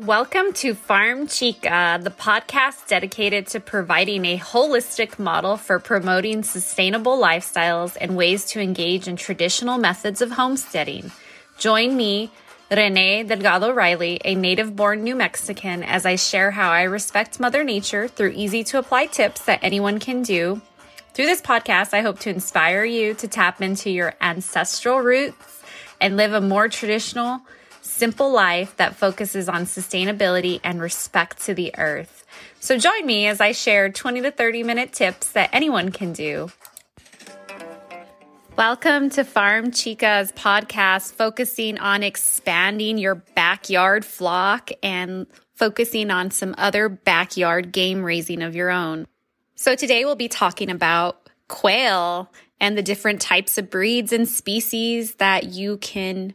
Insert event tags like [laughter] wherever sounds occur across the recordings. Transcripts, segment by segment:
Welcome to Farm Chica, the podcast dedicated to providing a holistic model for promoting sustainable lifestyles and ways to engage in traditional methods of homesteading. Join me, Renee Delgado Riley, a native born New Mexican, as I share how I respect Mother Nature through easy to apply tips that anyone can do. Through this podcast, I hope to inspire you to tap into your ancestral roots and live a more traditional, simple life that focuses on sustainability and respect to the earth. So join me as I share 20 to 30 minute tips that anyone can do. Welcome to Farm Chica's podcast, focusing on expanding your backyard flock and focusing on some other backyard game raising of your own. So today we'll be talking about quail and the different types of breeds and species that you can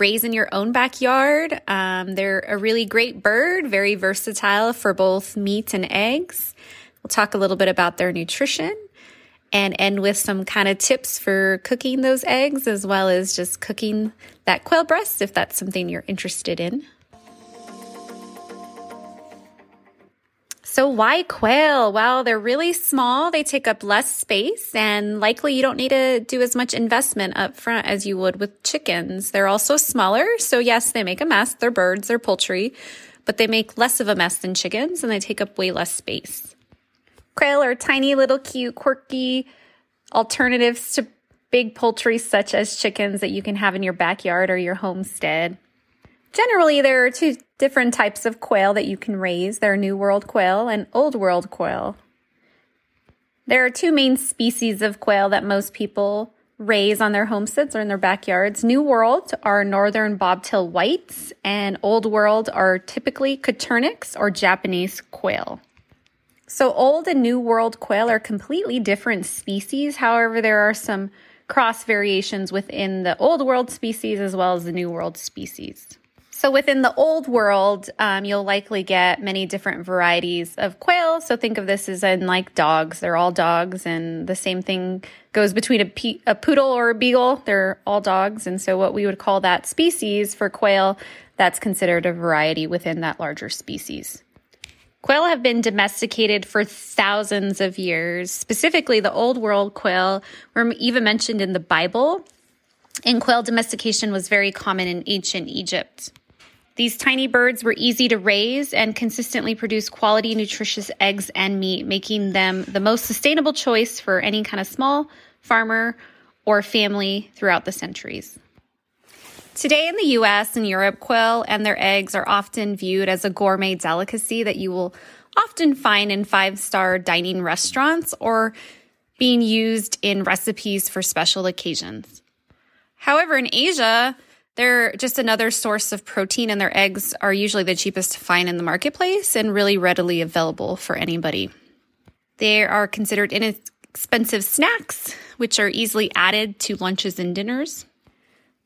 raise in your own backyard. Um, they're a really great bird, very versatile for both meat and eggs. We'll talk a little bit about their nutrition and end with some kind of tips for cooking those eggs as well as just cooking that quail breast if that's something you're interested in. So, why quail? Well, they're really small. They take up less space and likely you don't need to do as much investment up front as you would with chickens. They're also smaller. So, yes, they make a mess. They're birds, they're poultry, but they make less of a mess than chickens and they take up way less space. Quail are tiny, little, cute, quirky alternatives to big poultry such as chickens that you can have in your backyard or your homestead. Generally, there are two different types of quail that you can raise. There are New World quail and Old World quail. There are two main species of quail that most people raise on their homesteads or in their backyards. New World are northern bobtail whites, and Old World are typically Coturnix or Japanese quail. So, Old and New World quail are completely different species. However, there are some cross variations within the Old World species as well as the New World species. So within the old world, um, you'll likely get many different varieties of quail. So think of this as in like dogs. They're all dogs, and the same thing goes between a, pe- a poodle or a beagle. They're all dogs, and so what we would call that species for quail, that's considered a variety within that larger species. Quail have been domesticated for thousands of years. Specifically, the Old World quail were even mentioned in the Bible, and quail domestication was very common in ancient Egypt. These tiny birds were easy to raise and consistently produce quality, nutritious eggs and meat, making them the most sustainable choice for any kind of small farmer or family throughout the centuries. Today in the US and Europe, quail and their eggs are often viewed as a gourmet delicacy that you will often find in five star dining restaurants or being used in recipes for special occasions. However, in Asia, they're just another source of protein, and their eggs are usually the cheapest to find in the marketplace and really readily available for anybody. They are considered inexpensive snacks, which are easily added to lunches and dinners.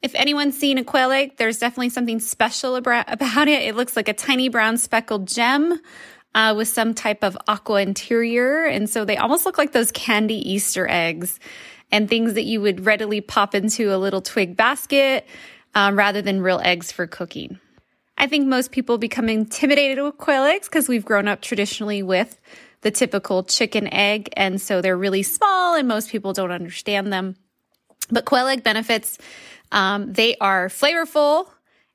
If anyone's seen a quail egg, there's definitely something special about it. It looks like a tiny brown speckled gem uh, with some type of aqua interior. And so they almost look like those candy Easter eggs and things that you would readily pop into a little twig basket um, rather than real eggs for cooking. I think most people become intimidated with quail eggs because we've grown up traditionally with the typical chicken egg, and so they're really small, and most people don't understand them. But quail egg benefits, um, they are flavorful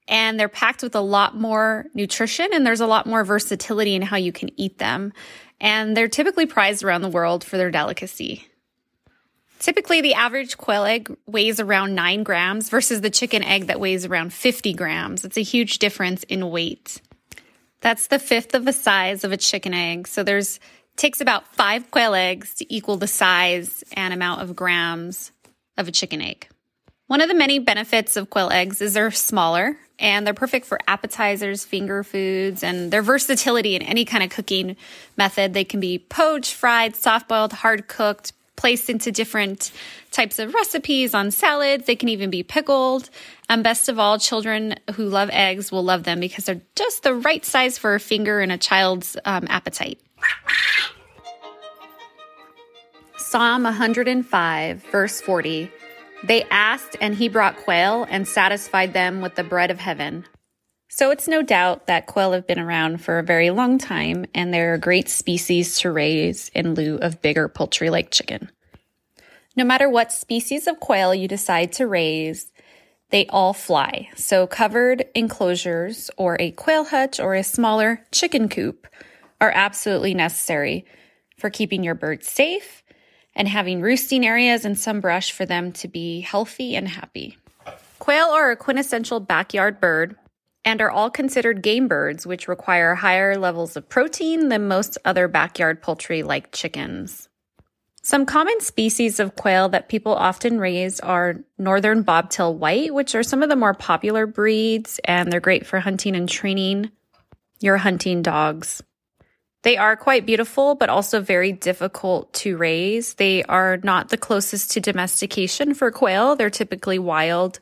and they're packed with a lot more nutrition, and there's a lot more versatility in how you can eat them. And they're typically prized around the world for their delicacy. Typically, the average quail egg weighs around nine grams versus the chicken egg that weighs around 50 grams. It's a huge difference in weight. That's the fifth of the size of a chicken egg. So there's takes about five quail eggs to equal the size and amount of grams of a chicken egg. One of the many benefits of quail eggs is they're smaller and they're perfect for appetizers, finger foods, and their versatility in any kind of cooking method. They can be poached, fried, soft boiled, hard cooked, placed into different types of recipes on salads. They can even be pickled. And best of all, children who love eggs will love them because they're just the right size for a finger in a child's um, appetite. Psalm 105, verse 40. They asked, and he brought quail and satisfied them with the bread of heaven. So it's no doubt that quail have been around for a very long time and they're a great species to raise in lieu of bigger poultry like chicken. No matter what species of quail you decide to raise, they all fly. So covered enclosures or a quail hutch or a smaller chicken coop are absolutely necessary for keeping your birds safe and having roosting areas and some brush for them to be healthy and happy. Quail are a quintessential backyard bird and are all considered game birds, which require higher levels of protein than most other backyard poultry like chickens. Some common species of quail that people often raise are northern bobtail white, which are some of the more popular breeds, and they're great for hunting and training your hunting dogs. They are quite beautiful, but also very difficult to raise. They are not the closest to domestication for quail. They're typically wild.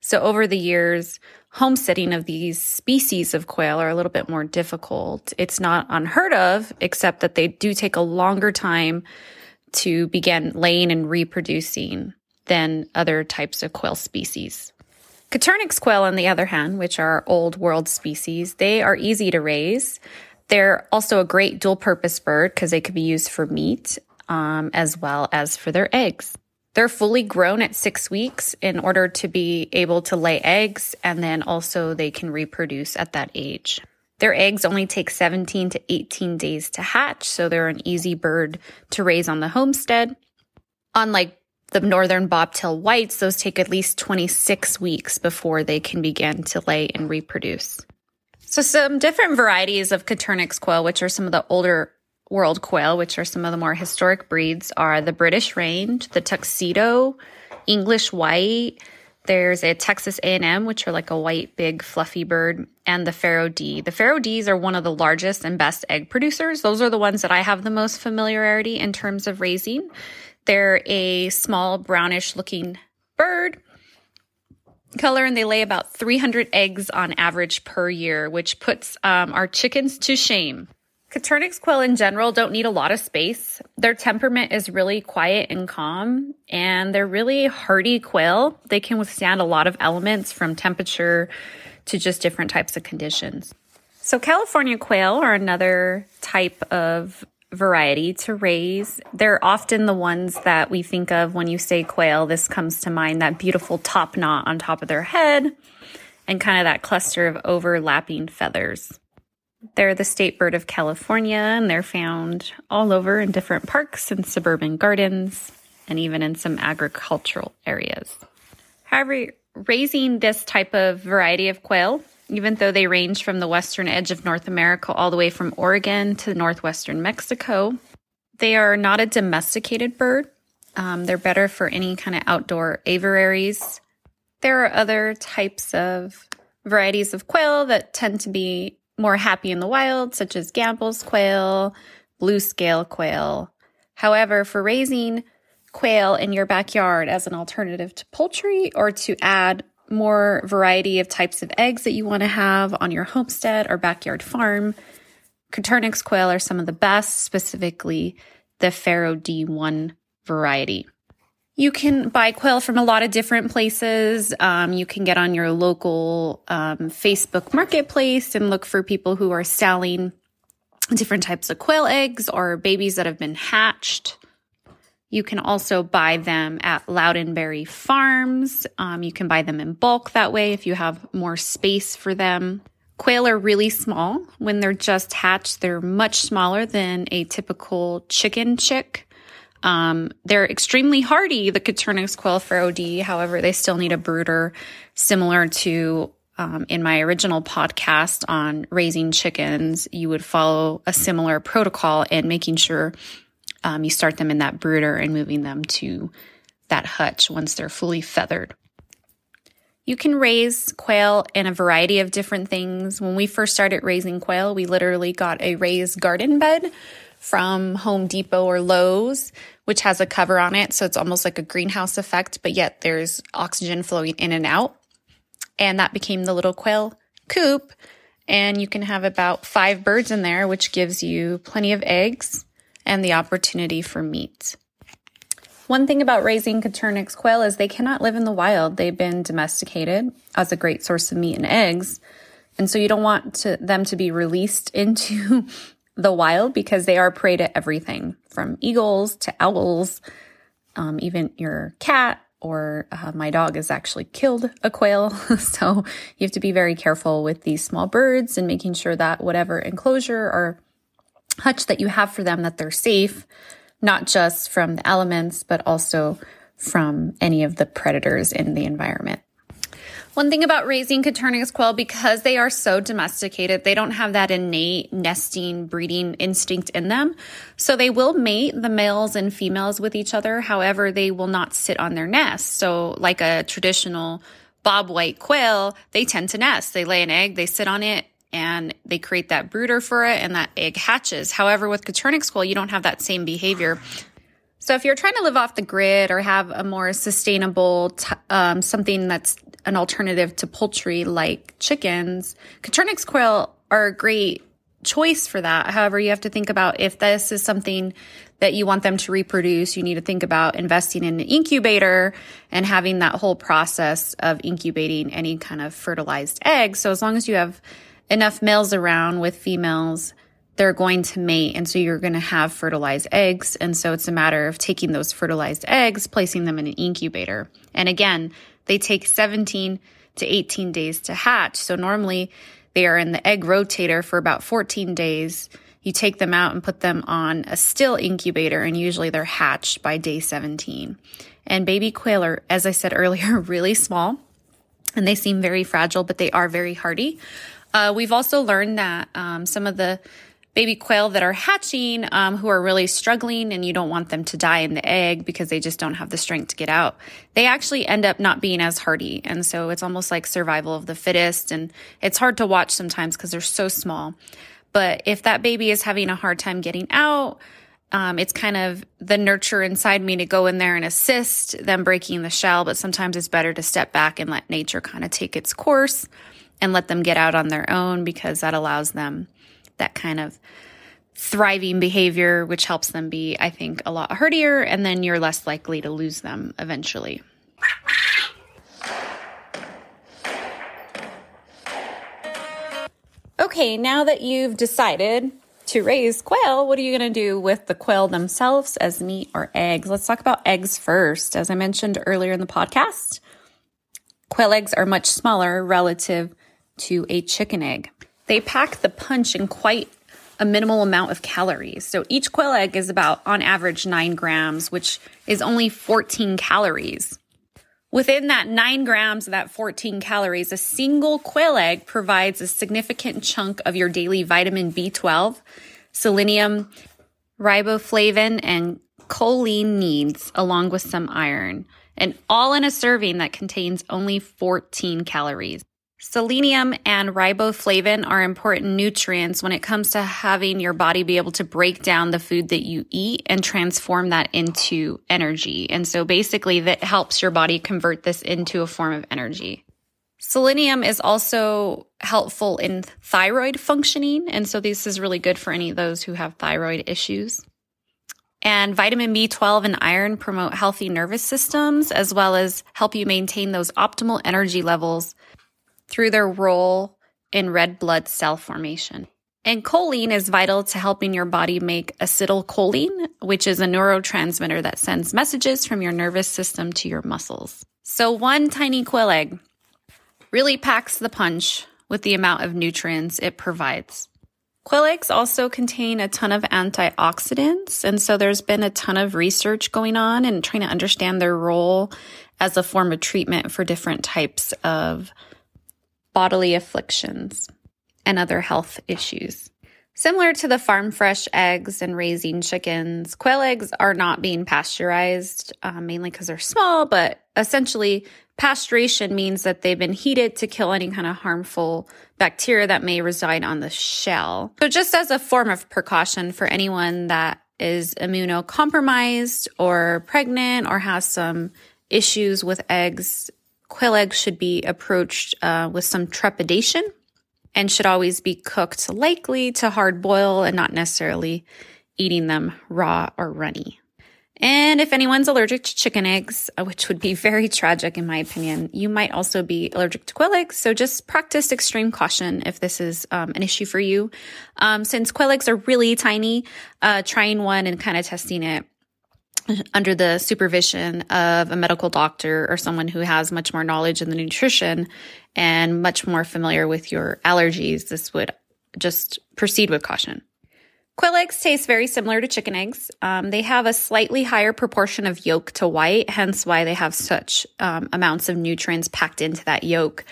So over the years, homesteading of these species of quail are a little bit more difficult. It's not unheard of, except that they do take a longer time to begin laying and reproducing than other types of quail species. Coturnix quail, on the other hand, which are old world species, they are easy to raise. They're also a great dual purpose bird because they could be used for meat um, as well as for their eggs. They're fully grown at six weeks in order to be able to lay eggs, and then also they can reproduce at that age. Their eggs only take 17 to 18 days to hatch, so they're an easy bird to raise on the homestead. Unlike the northern bobtail whites, those take at least 26 weeks before they can begin to lay and reproduce. So some different varieties of Coturnix quail, which are some of the older world quail, which are some of the more historic breeds, are the British Range, the Tuxedo, English White. There's a Texas A&M, which are like a white, big, fluffy bird, and the Pharaoh D. The Pharaoh Ds are one of the largest and best egg producers. Those are the ones that I have the most familiarity in terms of raising. They're a small brownish looking bird color and they lay about 300 eggs on average per year, which puts um, our chickens to shame. Coturnix quail in general don't need a lot of space. Their temperament is really quiet and calm, and they're really hardy quail. They can withstand a lot of elements from temperature to just different types of conditions. So, California quail are another type of variety to raise. They're often the ones that we think of when you say quail. This comes to mind that beautiful top knot on top of their head and kind of that cluster of overlapping feathers. They're the state bird of California and they're found all over in different parks and suburban gardens and even in some agricultural areas. However, raising this type of variety of quail even though they range from the western edge of North America all the way from Oregon to northwestern Mexico. They are not a domesticated bird. Um, they're better for any kind of outdoor aviaries. There are other types of varieties of quail that tend to be more happy in the wild, such as Gambel's quail, blue scale quail. However, for raising quail in your backyard as an alternative to poultry or to add more variety of types of eggs that you want to have on your homestead or backyard farm. Coturnix quail are some of the best, specifically the Pharaoh D1 variety. You can buy quail from a lot of different places. Um, you can get on your local um, Facebook marketplace and look for people who are selling different types of quail eggs or babies that have been hatched. You can also buy them at Loudonberry Farms. Um, you can buy them in bulk that way if you have more space for them. Quail are really small. When they're just hatched, they're much smaller than a typical chicken chick. Um, they're extremely hardy, the Pharaoh D. However, they still need a brooder similar to um, in my original podcast on raising chickens. You would follow a similar protocol in making sure um, you start them in that brooder and moving them to that hutch once they're fully feathered. You can raise quail in a variety of different things. When we first started raising quail, we literally got a raised garden bed from Home Depot or Lowe's, which has a cover on it. So it's almost like a greenhouse effect, but yet there's oxygen flowing in and out. And that became the little quail coop. And you can have about five birds in there, which gives you plenty of eggs and the opportunity for meat. One thing about raising Coturnix quail is they cannot live in the wild. They've been domesticated as a great source of meat and eggs, And so you don't want to, them to be released [laughs] into the wild because they are prey to everything from eagles to owls, um, even your cat or uh, my dog has actually killed a quail. [laughs] so you have to be very careful with these small birds and making sure that whatever enclosure or hutch that you have for them that they're safe, not just from the elements, but also from any of the predators in the environment. One thing about raising Coturnix quail, because they are so domesticated, they don't have that innate nesting, breeding instinct in them. So they will mate the males and females with each other. However, they will not sit on their nest. So like a traditional bob white quail, they tend to nest. They lay an egg, they sit on it, and they create that brooder for it, and that egg hatches. However, with Coturnix quail, you don't have that same behavior. So if you're trying to live off the grid or have a more sustainable, t- um, something that's an alternative to poultry like chickens, Coturnix quail are a great choice for that. However, you have to think about if this is something that you want them to reproduce, you need to think about investing in an incubator and having that whole process of incubating any kind of fertilized eggs. So as long as you have enough males around with females they're going to mate. And so you're going to have fertilized eggs. And so it's a matter of taking those fertilized eggs, placing them in an incubator. And again, they take 17 to 18 days to hatch. So normally they are in the egg rotator for about 14 days. You take them out and put them on a still incubator, and usually they're hatched by day 17. And baby quail are, as I said earlier, [laughs] really small and they seem very fragile, but they are very hardy. Uh, we've also learned that um, some of the baby quail that are hatching um, who are really struggling and you don't want them to die in the egg because they just don't have the strength to get out they actually end up not being as hardy. And so it's almost like survival of the fittest. And it's hard to watch sometimes because they're so small. But if that baby is having a hard time getting out um, it's kind of the nurture inside me to go in there and assist them breaking the shell. But sometimes it's better to step back and let nature kind of take its course and let them get out on their own because that allows them that kind of thriving behavior, which helps them be, I think, a lot hardier, and then you're less likely to lose them eventually. Okay, now that you've decided to raise quail, what are you going to do with the quail themselves as meat or eggs? Let's talk about eggs first. As I mentioned earlier in the podcast, quail eggs are much smaller relative to a chicken egg. They pack the punch in quite a minimal amount of calories. So each quail egg is about, on average, nine grams, which is only 14 calories. Within that nine grams that 14 calories, a single quail egg provides a significant chunk of your daily vitamin B12, selenium, riboflavin, and choline needs, along with some iron, and all in a serving that contains only 14 calories. Selenium and riboflavin are important nutrients when it comes to having your body be able to break down the food that you eat and transform that into energy. And so basically that helps your body convert this into a form of energy. Selenium is also helpful in thyroid functioning. And so this is really good for any of those who have thyroid issues. And vitamin B12 and iron promote healthy nervous systems as well as help you maintain those optimal energy levels through their role in red blood cell formation. And choline is vital to helping your body make acetylcholine, which is a neurotransmitter that sends messages from your nervous system to your muscles. So, one tiny quail egg really packs the punch with the amount of nutrients it provides. Quail eggs also contain a ton of antioxidants, and so there's been a ton of research going on and trying to understand their role as a form of treatment for different types of bodily afflictions, and other health issues. Similar to the farm fresh eggs and raising chickens, quail eggs are not being pasteurized, uh, mainly because they're small, but essentially, pasteurization means that they've been heated to kill any kind of harmful bacteria that may reside on the shell. So, just as a form of precaution for anyone that is immunocompromised or pregnant or has some issues with eggs, quail eggs should be approached uh, with some trepidation and should always be cooked likely to hard boil and not necessarily eating them raw or runny. And if anyone's allergic to chicken eggs, uh, which would be [laughs] very tragic in my opinion, you might also be allergic to quail eggs. So just practice extreme caution if this is um, an issue for you. Um, since quail eggs are really tiny, uh, trying one and kind of testing it under the supervision of a medical doctor or someone who has much more knowledge in the nutrition and much more familiar with your allergies, this would just proceed with caution. Quail eggs taste very similar to chicken eggs. Um, they have a slightly higher proportion of yolk to white, hence why they have such um, amounts of nutrients packed into that yolk.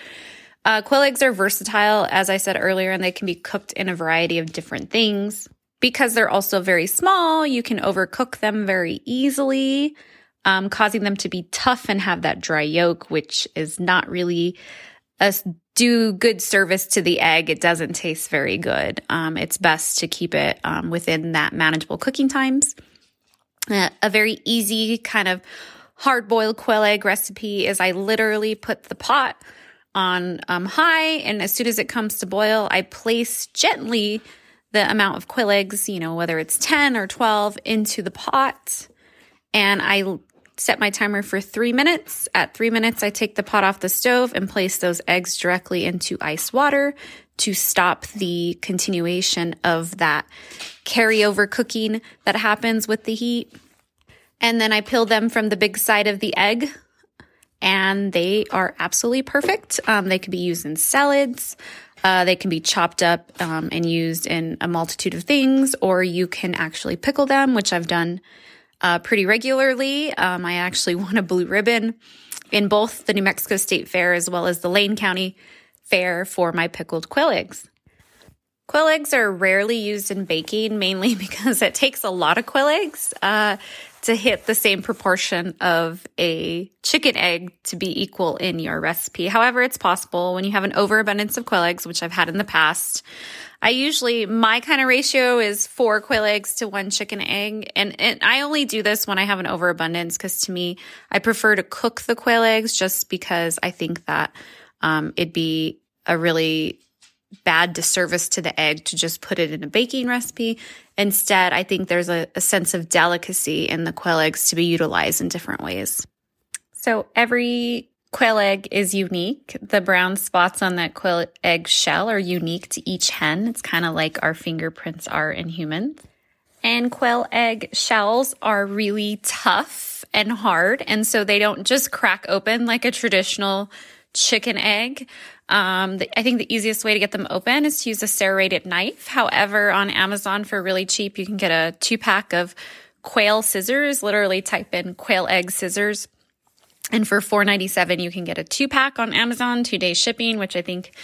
Uh, quail eggs are versatile, as I said earlier, and they can be cooked in a variety of different things. Because they're also very small, you can overcook them very easily, um, causing them to be tough and have that dry yolk, which is not really a do good service to the egg, it doesn't taste very good. Um, it's best to keep it um, within that manageable cooking times. Uh, a very easy kind of hard boiled quail egg recipe is I literally put the pot on um, high, and as soon as it comes to boil, I place gently the amount of quail eggs, you know, whether it's 10 or 12, into the pot. And I set my timer for three minutes. At three minutes, I take the pot off the stove and place those eggs directly into ice water to stop the continuation of that carryover cooking that happens with the heat. And then I peel them from the big side of the egg and they are absolutely perfect. Um, they could be used in salads. Uh, they can be chopped up um, and used in a multitude of things, or you can actually pickle them, which I've done uh, pretty regularly. Um, I actually [laughs] won a blue ribbon in both the New Mexico State Fair as well as the Lane County Fair for my pickled quail eggs. Quail eggs are rarely used in baking, mainly [laughs] because it takes a lot of quail eggs uh, to hit the same proportion of a chicken egg to be equal in your recipe. However, it's possible when you have an overabundance of quail eggs, which I've had in the past. I usually, my kind of ratio is four quail eggs to one chicken egg. And, and I only do this when I have an overabundance because to me, I prefer to cook the quail eggs just because I think that um, it'd be a really bad disservice to the egg to just put it in a baking recipe. Instead, I think there's a, a sense of delicacy in the quail eggs to be utilized in different ways. So every quail egg is unique. The brown spots on that quail egg shell are unique to each hen. It's kind of like our fingerprints are in humans. And quail egg shells are really tough and hard. And so they don't just crack open like a traditional chicken egg. Um, the, I think the easiest way to get them open is to use a serrated knife. However, on Amazon for really cheap, you can get a two pack of quail scissors. Literally type in quail egg scissors and for $4.97, you can get a two pack on Amazon, two day shipping, which I think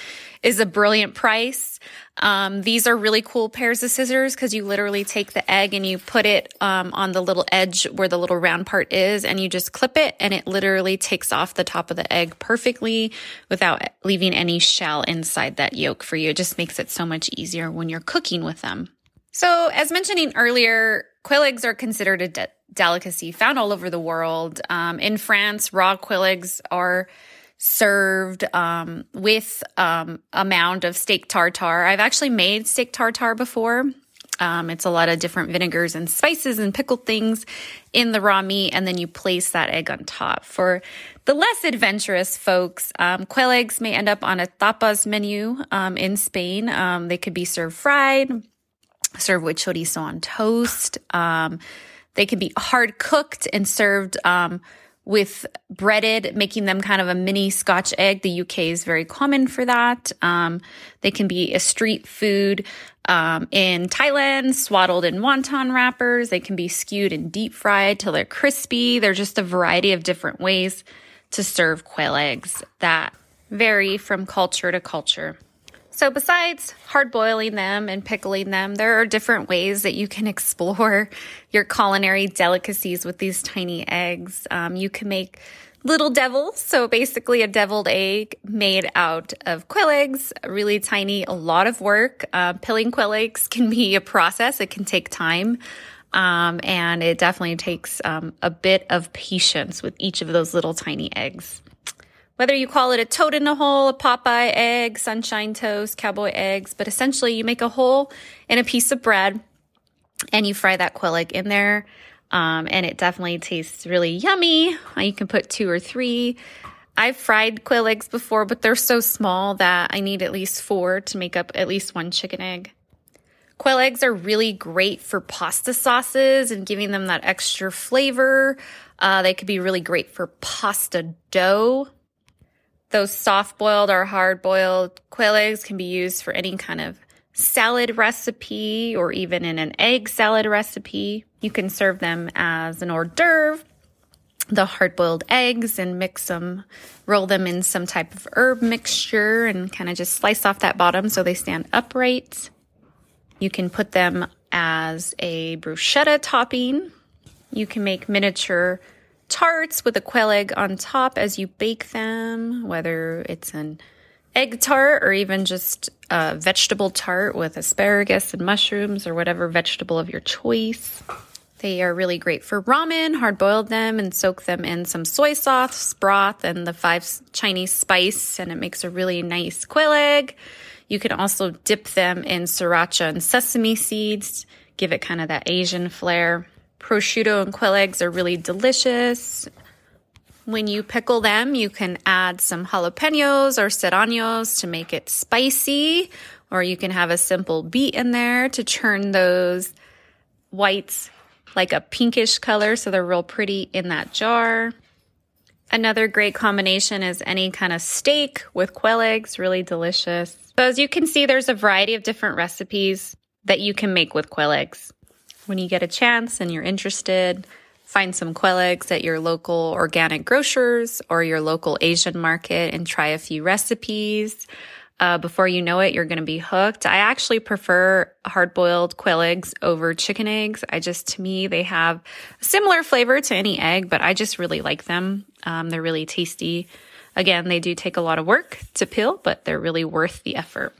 is a brilliant price. Um, these are really cool pairs of scissors because you literally take the egg and you put it um, on the little edge where the little round part is, and you just clip it, and it literally takes off the top of the egg perfectly without leaving any shell inside that yolk for you. It just makes it so much easier when you're cooking with them. So, as mentioning earlier, quail eggs are considered a de- delicacy found all over the world. Um, in France, raw quail eggs are served um, with um, a mound of steak tartare. I've actually made steak tartare before. Um, it's a lot of different vinegars and spices and pickled things in the raw meat, and then you place that egg on top. For the less adventurous folks, um, quail eggs may end up on a tapas menu um, in Spain. Um, they could be served fried, served with chorizo on toast. Um, they can be hard cooked and served um, with breaded, making them kind of a mini Scotch egg. The UK is very common for that. Um, they can be a street food um, in Thailand, swaddled in wonton wrappers. They can be skewed and deep fried till they're crispy. There's just a variety of different ways to serve quail eggs that vary from culture to culture. So, besides hard boiling them and pickling them, there are different ways that you can [laughs] explore your culinary delicacies with these tiny eggs. Um, you can make little devils. So, basically, a deviled egg made out of quail eggs, really tiny, a lot of work. Uh, pilling quail eggs can be a process, it can take time. Um, and it definitely takes um, a bit of patience with each of those little tiny eggs. Whether you call it a toad in a hole, a Popeye egg, sunshine toast, cowboy eggs, but essentially you make a hole in a piece of bread and you fry that quail egg in there. Um, and it definitely tastes really yummy. You can put two or three. I've fried quail eggs before, but they're so small that I need at least four to make up at least one chicken egg. Quail eggs are really great for pasta sauces and giving them that extra flavor. Uh, they could be really great for pasta dough. Those soft boiled or hard boiled quail eggs can be used for any kind of salad recipe or even in an egg salad recipe. You can serve them as an hors d'oeuvre, the hard boiled eggs, and mix them, roll them in some type of herb mixture, and kind of just slice off that bottom so they stand upright. You can put them as a bruschetta topping. You can make miniature tarts with a quail egg on top as you bake them, whether it's an egg tart or even just a vegetable tart with asparagus and mushrooms or whatever vegetable of your choice. They are really great for ramen. Hard boiled them and soak them in some soy sauce, broth, and the five Chinese spice, and it makes a really nice quail egg. You can also dip them in sriracha and sesame seeds, give it kind of that Asian flair. Prosciutto and quail eggs are really delicious. When you pickle them, you can add some jalapenos or serranos to make it spicy, or you can have a simple beet in there to turn those whites like a pinkish color so they're real pretty in that jar. Another great combination is any kind of steak with quail eggs, really delicious. So, as you can see, there's a variety of different recipes that you can make with quail eggs. When you get a chance and you're interested, find some quail eggs at your local organic grocers or your local Asian market and try a few recipes. Uh, before you know it, you're going to be hooked. I actually prefer hard boiled quail eggs over chicken eggs. I just, to me, they have a similar flavor to any egg, but I just really like them. Um, they're really tasty. Again, they do take a lot of work to peel, but they're really worth the effort.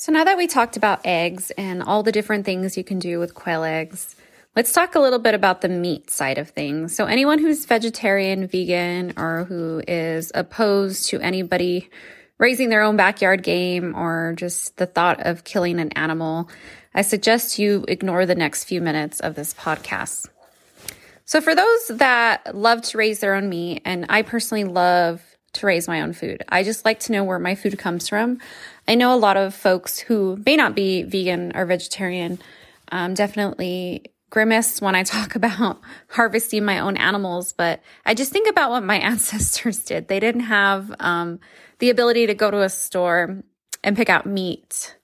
So now that we talked about eggs and all the different things you can do with quail eggs, let's talk a little bit about the meat side of things. So anyone who's vegetarian, vegan, or who is opposed to anybody raising their own backyard game or just the thought of killing an animal, I suggest you ignore the next few minutes of this podcast. So for those that love to raise their own meat, and I personally love to raise my own food. I just like to know where my food comes from. I know a lot of folks who may not be vegan or vegetarian um, definitely grimace when I [laughs] talk about harvesting my own animals, but I just think about what my [laughs] ancestors did. They didn't have um, the ability to go to a store and pick out meat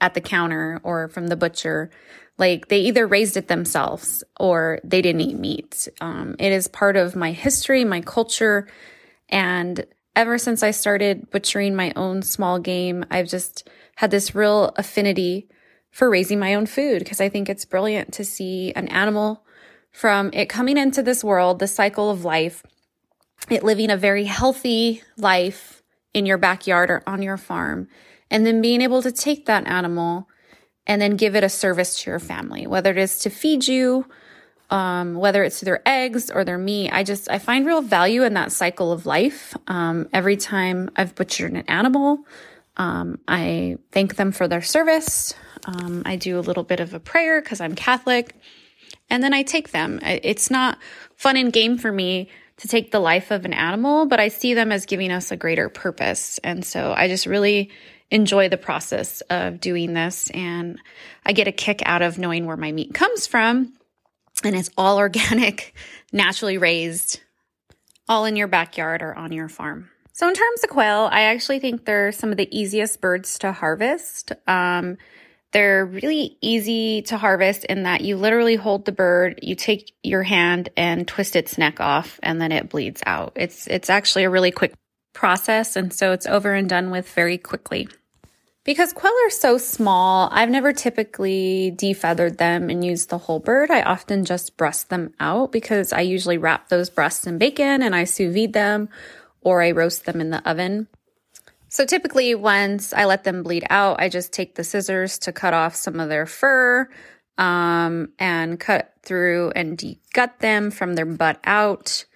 at the counter or from the butcher. Like they either raised it themselves or they didn't eat meat. Um, it is part of my history, my culture, and ever since I started butchering my own small game, I've just had this real affinity for raising my own food because I think it's brilliant to see an animal from it coming into this world, the cycle of life, it living a very healthy life in your backyard or on your farm, and then being able to take that animal and then give it a service to your family, whether it is to feed you um, whether it's their eggs or their meat. I just I find real value in that cycle of life. Um, every time I've butchered an animal, um, I thank them for their service. Um, I do a little bit of a prayer because I'm Catholic, and then I take them. It's not fun and game for me to take the life of an animal, but I see them as giving us a greater purpose, and so I just really enjoy the process of doing this and I get a kick out of knowing where my meat comes from and it's all [laughs] organic, naturally raised, all in your backyard or on your farm. So, in terms of quail, I actually think they're some of the easiest birds to harvest. Um, they're really easy to harvest in that you literally hold the bird, you take your hand and twist its neck off, and then it bleeds out. It's it's actually a really quick process, and so it's over and done with very quickly. Because quail are so small, I've never typically defeathered them and used the whole bird. I often just breast them out because I usually wrap those breasts in bacon and I sous vide them or I roast them in the oven. So typically, once I let them bleed out, I just take the scissors to cut off some of their fur um, and cut through and degut them from their butt out.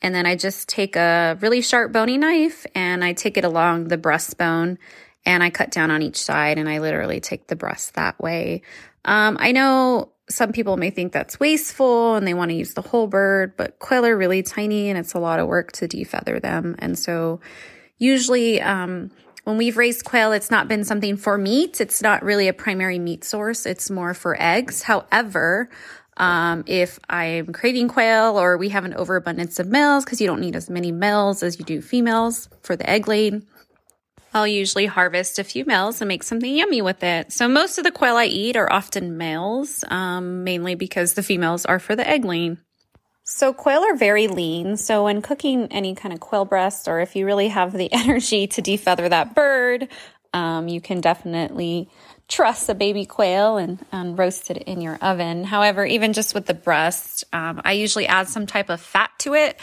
And then I just take a really sharp bony knife and I take it along the breastbone and I cut down on each side and I literally take the breast that way. Um, I know some people may think that's wasteful and they want to use the whole bird, but quail are really tiny and it's a lot of work to defeather them. And so usually, um, when we've raised quail, it's not been something for meat. It's not really a primary meat source. It's more for eggs. However, um, if I'm craving quail or we have an overabundance of males, because you don't need as many males as you do females for the egg laying, I'll usually harvest a few males and make something yummy with it. So most of the quail I eat are often males, um, mainly because the females are for the egg laying. So quail are very lean. So when cooking any kind of quail breast, or if you really have the [laughs] energy to defeather that bird, um, you can definitely truss a baby quail and, and, roast it in your oven. However, even just with the breast, um, I usually add some type of fat to it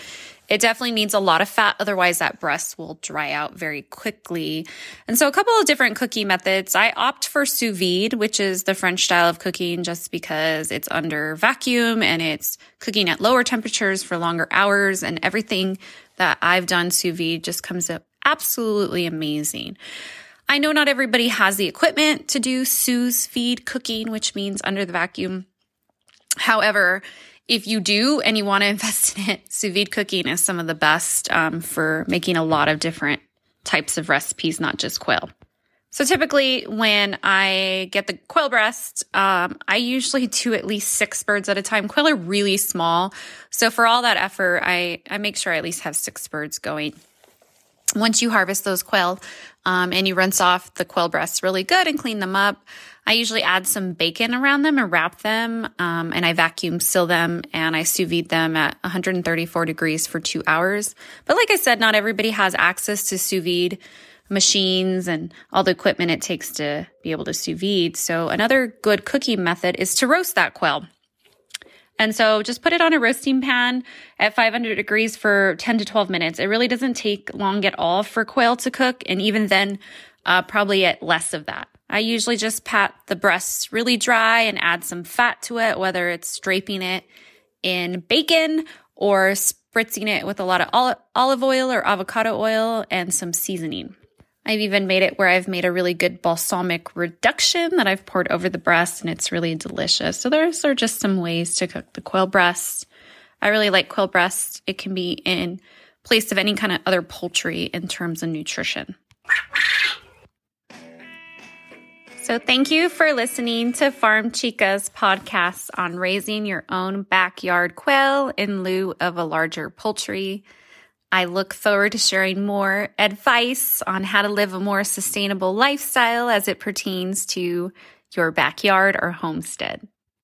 it definitely needs a lot of fat, otherwise, that breast will dry out very quickly. And so, a couple of different cooking methods. I opt for sous vide, which is the French style of cooking, just because it's under vacuum and it's cooking at lower temperatures for longer hours. And everything that I've done sous vide just comes up absolutely amazing. I know not everybody has the equipment to do sous vide cooking, which means under the vacuum. However, if you do and you want to [laughs] invest in it, sous vide cooking is some of the best um, for making a lot of different types of recipes, not just quail. So typically, when I get the quail breast, um, I usually do at least six birds at a time. Quail are really small, so for all that effort, I I make sure I at least have six birds going. Once you harvest those quail, um, and you rinse off the quail breasts really good and clean them up. I usually add some bacon around them and wrap them, um, and I vacuum seal them and I sous vide them at 134 degrees for two hours. But like I said, not everybody has access to sous vide machines and all the equipment it takes to be able to sous vide. So another good cooking method is to roast that quail. And so just put it on a roasting pan at 500 degrees for 10 to 12 minutes. It really doesn't take long at all for quail to cook. And even then, uh, probably at less of that. I usually just pat the breasts really dry and add some fat to it, whether it's draping it in bacon or spritzing it with a lot of olive oil or avocado oil and some seasoning. I've even made it where I've made a really good balsamic reduction that I've poured over the breast and it's really delicious. So those are just some ways to cook the quail breast. I really like quail breast. It can be in place of any kind of other poultry in terms of nutrition. So, thank you for listening to Farm Chica's podcast on raising your own backyard quail in lieu of a larger poultry. I look forward to sharing more advice on how to live a more sustainable lifestyle as it pertains to your backyard or homestead.